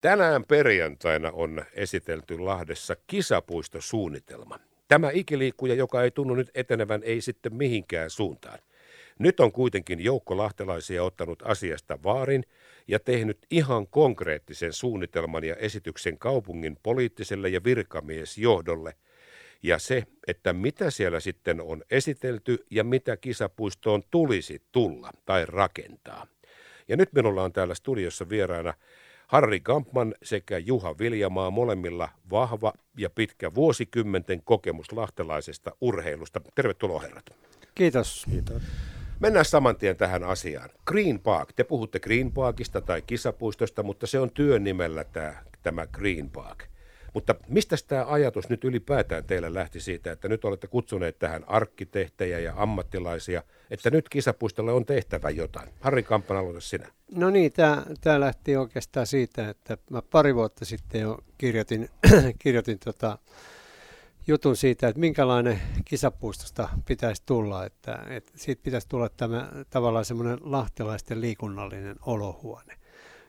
Tänään perjantaina on esitelty Lahdessa kisapuistosuunnitelma. Tämä ikiliikkuja, joka ei tunnu nyt etenevän, ei sitten mihinkään suuntaan. Nyt on kuitenkin joukko lahtelaisia ottanut asiasta vaarin ja tehnyt ihan konkreettisen suunnitelman ja esityksen kaupungin poliittiselle ja virkamiesjohdolle. Ja se, että mitä siellä sitten on esitelty ja mitä kisapuistoon tulisi tulla tai rakentaa. Ja nyt minulla on täällä studiossa vieraana Harri Kampman sekä Juha Viljamaa molemmilla vahva ja pitkä vuosikymmenten kokemus lahtelaisesta urheilusta. Tervetuloa herrat. Kiitos. Kiitos. Mennään saman tien tähän asiaan. Green Park. Te puhutte Green Parkista tai kisapuistosta, mutta se on työn nimellä tämä, tämä Green Park. Mutta mistä tämä ajatus nyt ylipäätään teillä lähti siitä, että nyt olette kutsuneet tähän arkkitehtejä ja ammattilaisia, että nyt kisapuistolle on tehtävä jotain? Harri Kamppan, aloita sinä. No niin, tämä lähti oikeastaan siitä, että mä pari vuotta sitten jo kirjoitin, kirjoitin tota, jutun siitä, että minkälainen kisapuistosta pitäisi tulla, että, että siitä pitäisi tulla tämä tavallaan semmoinen lahtelaisten liikunnallinen olohuone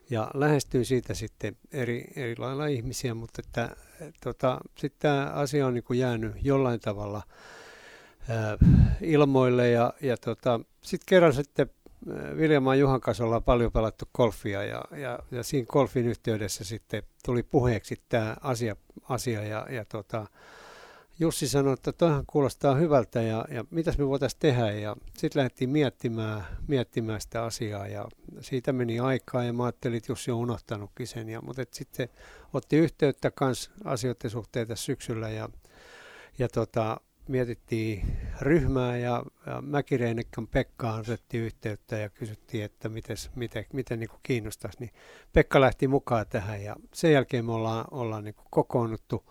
ja lähestyy siitä sitten eri, eri lailla ihmisiä, mutta että, tota, sitten tämä asia on niin kuin jäänyt jollain tavalla ää, ilmoille ja, ja tota, sitten kerran sitten Viljamaan Juhan kanssa ollaan paljon pelattu golfia ja, ja, ja siinä golfin yhteydessä sitten tuli puheeksi tämä asia, asia ja, ja tota, Jussi sanoi, että toihan kuulostaa hyvältä ja, ja mitäs me voitaisiin tehdä. Ja sitten lähdettiin miettimään, miettimään sitä asiaa ja siitä meni aikaa ja mä ajattelin, että Jussi on unohtanutkin sen. Ja, mutta sitten otti yhteyttä kans asioiden suhteen tässä syksyllä ja, ja tota, mietittiin ryhmää ja, ja Mäkireinekän Pekkaan otettiin yhteyttä ja kysyttiin, että mites, miten, miten niin kiinnostaisi. Niin Pekka lähti mukaan tähän ja sen jälkeen me ollaan, ollaan niin kokoonnuttu –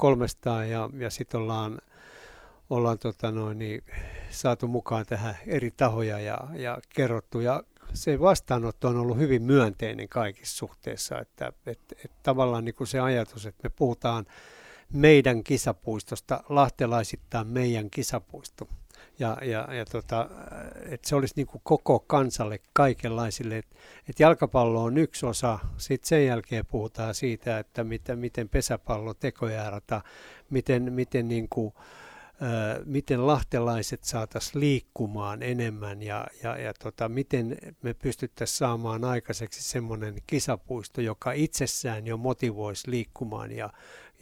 300 ja, ja sitten ollaan, ollaan tota noin, niin, saatu mukaan tähän eri tahoja ja, ja kerrottu. Ja se vastaanotto on ollut hyvin myönteinen kaikissa suhteissa, että et, et tavallaan niin kuin se ajatus, että me puhutaan meidän kisapuistosta, lahtelaisittain meidän kisapuisto ja, ja, ja tota, että se olisi niin kuin koko kansalle kaikenlaisille. Että et jalkapallo on yksi osa, sitten sen jälkeen puhutaan siitä, että miten, miten pesäpallo, tekojäärata, miten, miten, niin kuin, miten lahtelaiset saataisiin liikkumaan enemmän ja, ja, ja tota, miten me pystyttäisiin saamaan aikaiseksi semmoinen kisapuisto, joka itsessään jo motivoisi liikkumaan ja,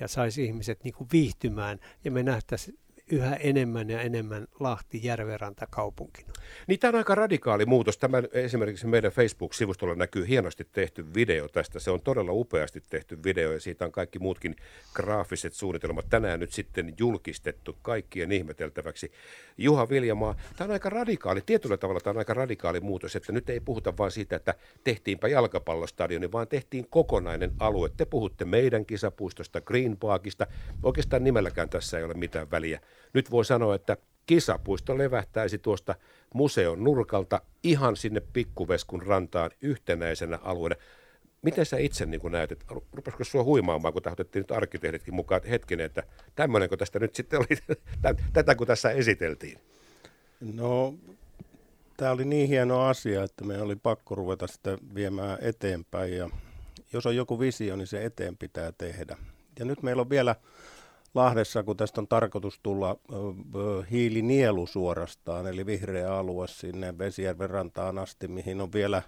ja saisi ihmiset niin kuin viihtymään ja me nähtäisiin yhä enemmän ja enemmän Lahti järvenranta kaupunkina. Niin tämä on aika radikaali muutos. Tämä esimerkiksi meidän Facebook-sivustolla näkyy hienosti tehty video tästä. Se on todella upeasti tehty video ja siitä on kaikki muutkin graafiset suunnitelmat tänään nyt sitten julkistettu kaikkien ihmeteltäväksi. Juha Viljamaa, tämä on aika radikaali, tietyllä tavalla tämä on aika radikaali muutos, että nyt ei puhuta vain siitä, että tehtiinpä jalkapallostadioni, vaan tehtiin kokonainen alue. Te puhutte meidän kisapuistosta, Green Parkista. Oikeastaan nimelläkään tässä ei ole mitään väliä. Nyt voi sanoa, että kisapuisto levähtäisi tuosta museon nurkalta ihan sinne pikkuveskun rantaan yhtenäisenä alueena. Miten sä itse niin näet, että rupesiko sua huimaamaan, kun otettiin nyt arkkitehditkin mukaan, että hetkinen, että tämmöinenkö tästä nyt sitten oli, tätä kun tässä esiteltiin? No, tämä oli niin hieno asia, että me oli pakko ruveta sitä viemään eteenpäin ja jos on joku visio, niin se eteen pitää tehdä. Ja nyt meillä on vielä Lahdessa, kun tästä on tarkoitus tulla hiilinielu suorastaan, eli vihreä alue sinne Vesijärven rantaan asti, mihin on vielä,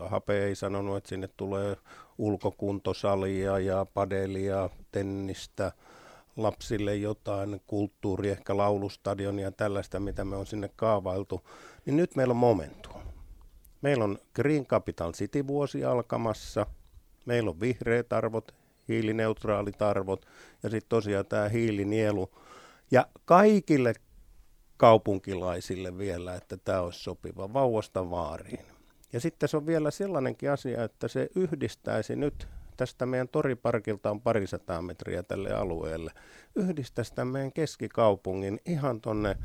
Hape ei sanonut, että sinne tulee ulkokuntosalia ja padelia, tennistä, lapsille jotain kulttuuri, ehkä laulustadionia ja tällaista, mitä me on sinne kaavailtu, niin nyt meillä on momentum. Meillä on Green Capital City-vuosi alkamassa, meillä on vihreät arvot, hiilineutraalit arvot ja sitten tosiaan tämä hiilinielu. Ja kaikille kaupunkilaisille vielä, että tämä olisi sopiva vauvasta vaariin. Ja sitten se on vielä sellainenkin asia, että se yhdistäisi nyt, tästä meidän toriparkilta on parisataa metriä tälle alueelle, yhdistäisi tämän meidän keskikaupungin ihan tonne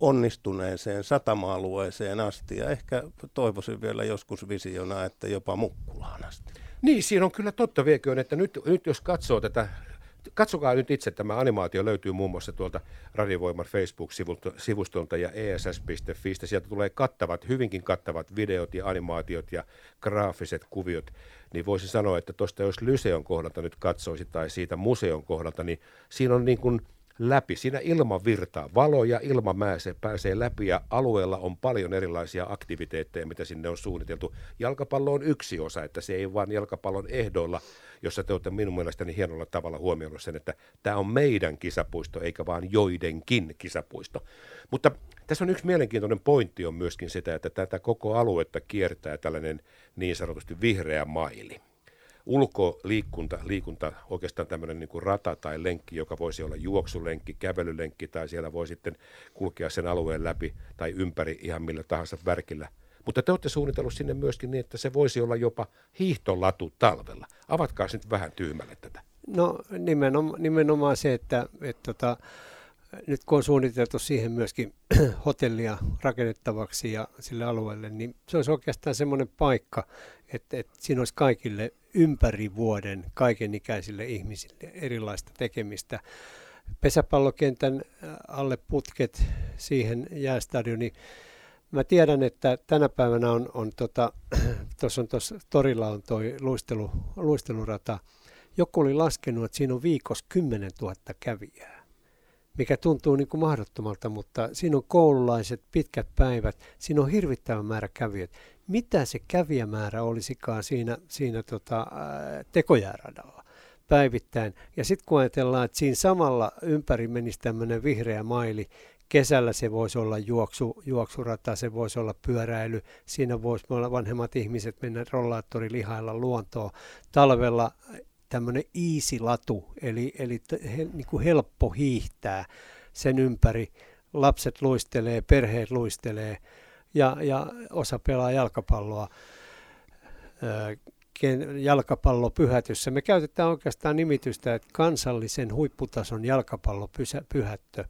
onnistuneeseen satama-alueeseen asti ja ehkä toivoisin vielä joskus visiona, että jopa Mukkulaan asti. Niin, siinä on kyllä totta vieköön, että nyt, nyt jos katsoo tätä katsokaa nyt itse, tämä animaatio löytyy muun muassa tuolta Radiovoiman Facebook-sivustolta ja ess.fi. Sieltä tulee kattavat, hyvinkin kattavat videot ja animaatiot ja graafiset kuviot. niin voisi sanoa, että tuosta jos Lyseon kohdalta nyt katsoisi tai siitä museon kohdalta, niin siinä on niin kuin läpi. Siinä ilman virtaa, valo ja ilma pääsee, pääsee läpi ja alueella on paljon erilaisia aktiviteetteja, mitä sinne on suunniteltu. Jalkapallo on yksi osa, että se ei vain jalkapallon ehdoilla, jossa te olette minun mielestäni hienolla tavalla huomioinut sen, että tämä on meidän kisapuisto eikä vaan joidenkin kisapuisto. Mutta tässä on yksi mielenkiintoinen pointti on myöskin sitä, että tätä koko aluetta kiertää tällainen niin sanotusti vihreä maili ulkoliikunta, liikunta, oikeastaan tämmöinen niin kuin rata tai lenkki, joka voisi olla juoksulenkki, kävelylenkki tai siellä voi sitten kulkea sen alueen läpi tai ympäri ihan millä tahansa värkillä. Mutta te olette suunnitellut sinne myöskin niin, että se voisi olla jopa hiihtolatu talvella. Avatkaa nyt vähän tyhmälle tätä. No nimenomaan, nimenomaan se, että, että tota, nyt kun on suunniteltu siihen myöskin hotellia rakennettavaksi ja sille alueelle, niin se olisi oikeastaan semmoinen paikka, että, että siinä olisi kaikille ympäri vuoden kaikenikäisille ihmisille erilaista tekemistä. Pesäpallokentän äh, alle putket siihen jäästadioni. Mä tiedän, että tänä päivänä on, on tota, on tuossa torilla on toi luistelu, luistelurata. Joku oli laskenut, että siinä on viikossa 10 000 kävijää mikä tuntuu niin kuin mahdottomalta, mutta siinä on koululaiset, pitkät päivät, siinä on hirvittävä määrä kävijöitä mitä se kävijämäärä olisikaan siinä, siinä tota, tekojääradalla päivittäin. Ja sitten kun ajatellaan, että siinä samalla ympäri menisi tämmöinen vihreä maili, kesällä se voisi olla juoksu, juoksurata, se voisi olla pyöräily, siinä voisi olla vanhemmat ihmiset mennä rollaattorilihailla luontoon. Talvella tämmöinen latu, eli, eli he, niin kuin helppo hiihtää sen ympäri. Lapset luistelee, perheet luistelee, ja, ja osa pelaa jalkapalloa jalkapallopyhätyssä. Me käytetään oikeastaan nimitystä, että kansallisen huipputason jalkapallopyhättö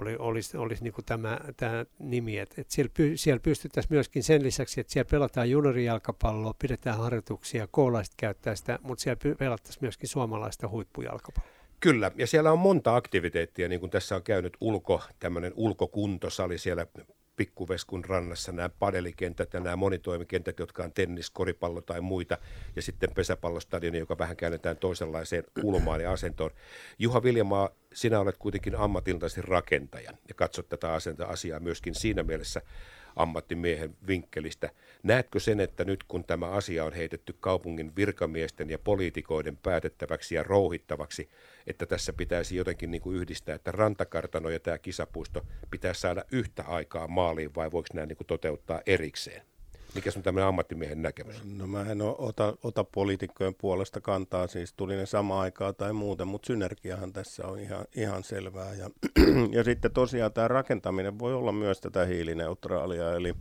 oli, olisi, olisi niin tämä, tämä nimi. Että, että siellä, py, siellä pystyttäisiin myöskin sen lisäksi, että siellä pelataan juniorijalkapalloa, pidetään harjoituksia, koulaiset käyttää sitä, mutta siellä pelattaisiin myöskin suomalaista huippujalkapalloa. Kyllä, ja siellä on monta aktiviteettia, niin kuin tässä on käynyt ulko, tämmöinen ulkokuntosali siellä Pikkuveskun rannassa nämä padelikentät ja nämä monitoimikentät, jotka on tennis, koripallo tai muita, ja sitten pesäpallostadioni, joka vähän käännetään toisenlaiseen kulmaan ja asentoon. Juha Viljamaa, sinä olet kuitenkin ammatiltaisesti rakentaja ja katsot tätä asiaa myöskin siinä mielessä ammattimiehen vinkkelistä. Näetkö sen, että nyt kun tämä asia on heitetty kaupungin virkamiesten ja poliitikoiden päätettäväksi ja rouhittavaksi, että tässä pitäisi jotenkin niin kuin yhdistää, että rantakartano ja tämä kisapuisto pitää saada yhtä aikaa maaliin vai voiko nämä niin kuin toteuttaa erikseen? Mikä on tämmöinen ammattimiehen näkemys? No mä en ota, ota poliitikkojen puolesta kantaa, siis tuli ne sama aikaa tai muuten, mutta synergiahan tässä on ihan, ihan selvää. Ja, ja sitten tosiaan tämä rakentaminen voi olla myös tätä hiilineutraalia, eli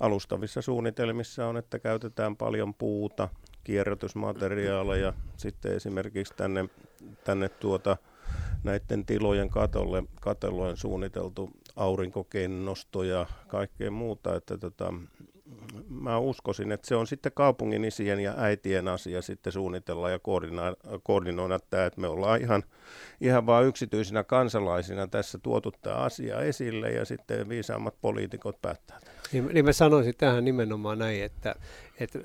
alustavissa suunnitelmissa on, että käytetään paljon puuta, kierrätysmateriaaleja, sitten esimerkiksi tänne, tänne tuota, näiden tilojen katolle, katellojen suunniteltu aurinkokennosto ja kaikkea muuta, että tota, mä uskoisin, että se on sitten kaupungin isien ja äitien asia sitten suunnitella ja koordinoida, koordinoida tämä, että me ollaan ihan, ihan vaan yksityisinä kansalaisina tässä tuotu tämä asia esille ja sitten viisaammat poliitikot päättää. Niin, niin mä sanoisin tähän nimenomaan näin, että, että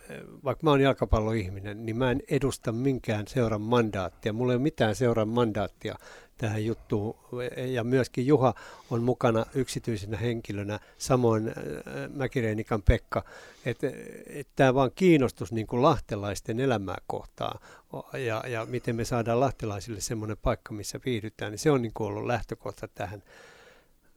vaikka mä oon jalkapalloihminen, niin mä en edusta minkään seuran mandaattia. Mulla ei ole mitään seuran mandaattia tähän juttuun. Ja myöskin Juha on mukana yksityisenä henkilönä, samoin äh, Mäkireenikan Pekka. Että et tämä vaan kiinnostus niin kuin lahtelaisten elämää kohtaa ja, ja miten me saadaan lahtelaisille semmoinen paikka, missä viihdytään, niin se on niin kuin ollut lähtökohta tähän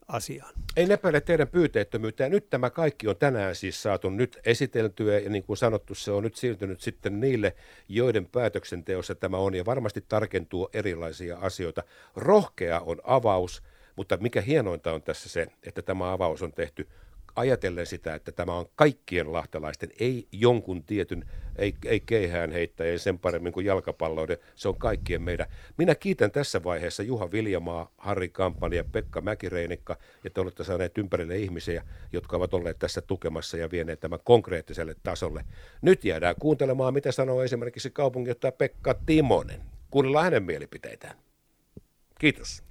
asiaan. Ei epäile teidän pyyteettömyyttä. Ja nyt tämä kaikki on tänään siis saatu nyt esiteltyä ja niin kuin sanottu, se on nyt siirtynyt sitten niille, joiden päätöksenteossa tämä on ja varmasti tarkentuu erilaisia asioita. Rohkea on avaus, mutta mikä hienointa on tässä se, että tämä avaus on tehty ajatellen sitä, että tämä on kaikkien lahtelaisten, ei jonkun tietyn, ei, ei keihään heittäjien sen paremmin kuin jalkapalloiden, se on kaikkien meidän. Minä kiitän tässä vaiheessa Juha Viljamaa, Harri Kampani ja Pekka Mäkireinikka, te olette saaneet ympärille ihmisiä, jotka ovat olleet tässä tukemassa ja vieneet tämän konkreettiselle tasolle. Nyt jäädään kuuntelemaan, mitä sanoo esimerkiksi kaupunginjohtaja Pekka Timonen. Kuunnellaan hänen mielipiteitään. Kiitos.